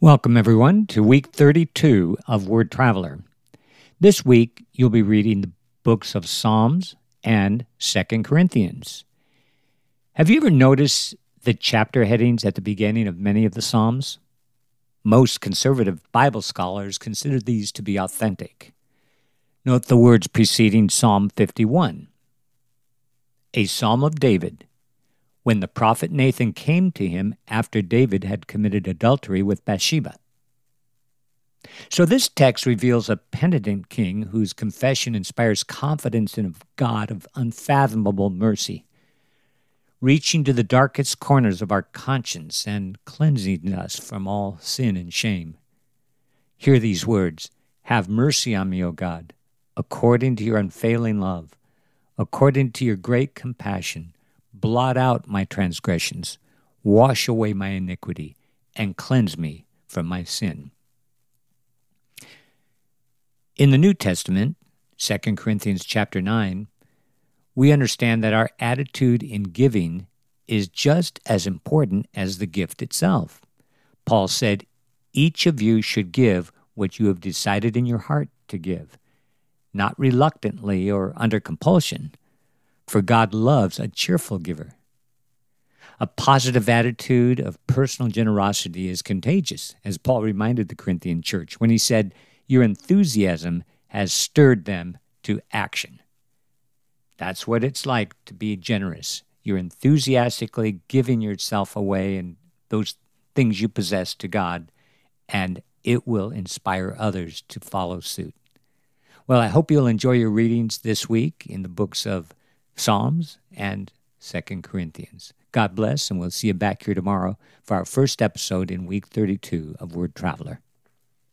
Welcome, everyone, to week 32 of Word Traveler. This week, you'll be reading the books of Psalms and Second Corinthians. Have you ever noticed the chapter headings at the beginning of many of the Psalms? Most conservative Bible scholars consider these to be authentic. Note the words preceding Psalm 51 A Psalm of David when the prophet Nathan came to him after David had committed adultery with Bathsheba. So, this text reveals a penitent king whose confession inspires confidence in a God of unfathomable mercy, reaching to the darkest corners of our conscience and cleansing us from all sin and shame. Hear these words Have mercy on me, O God, according to your unfailing love, according to your great compassion blot out my transgressions, wash away my iniquity, and cleanse me from my sin. In the New Testament, 2 Corinthians chapter 9, we understand that our attitude in giving is just as important as the gift itself. Paul said, Each of you should give what you have decided in your heart to give, not reluctantly or under compulsion for God loves a cheerful giver. A positive attitude of personal generosity is contagious, as Paul reminded the Corinthian church when he said, Your enthusiasm has stirred them to action. That's what it's like to be generous. You're enthusiastically giving yourself away and those things you possess to God, and it will inspire others to follow suit. Well, I hope you'll enjoy your readings this week in the books of Psalms and Second Corinthians. God bless, and we'll see you back here tomorrow for our first episode in week 32 of Word Traveler.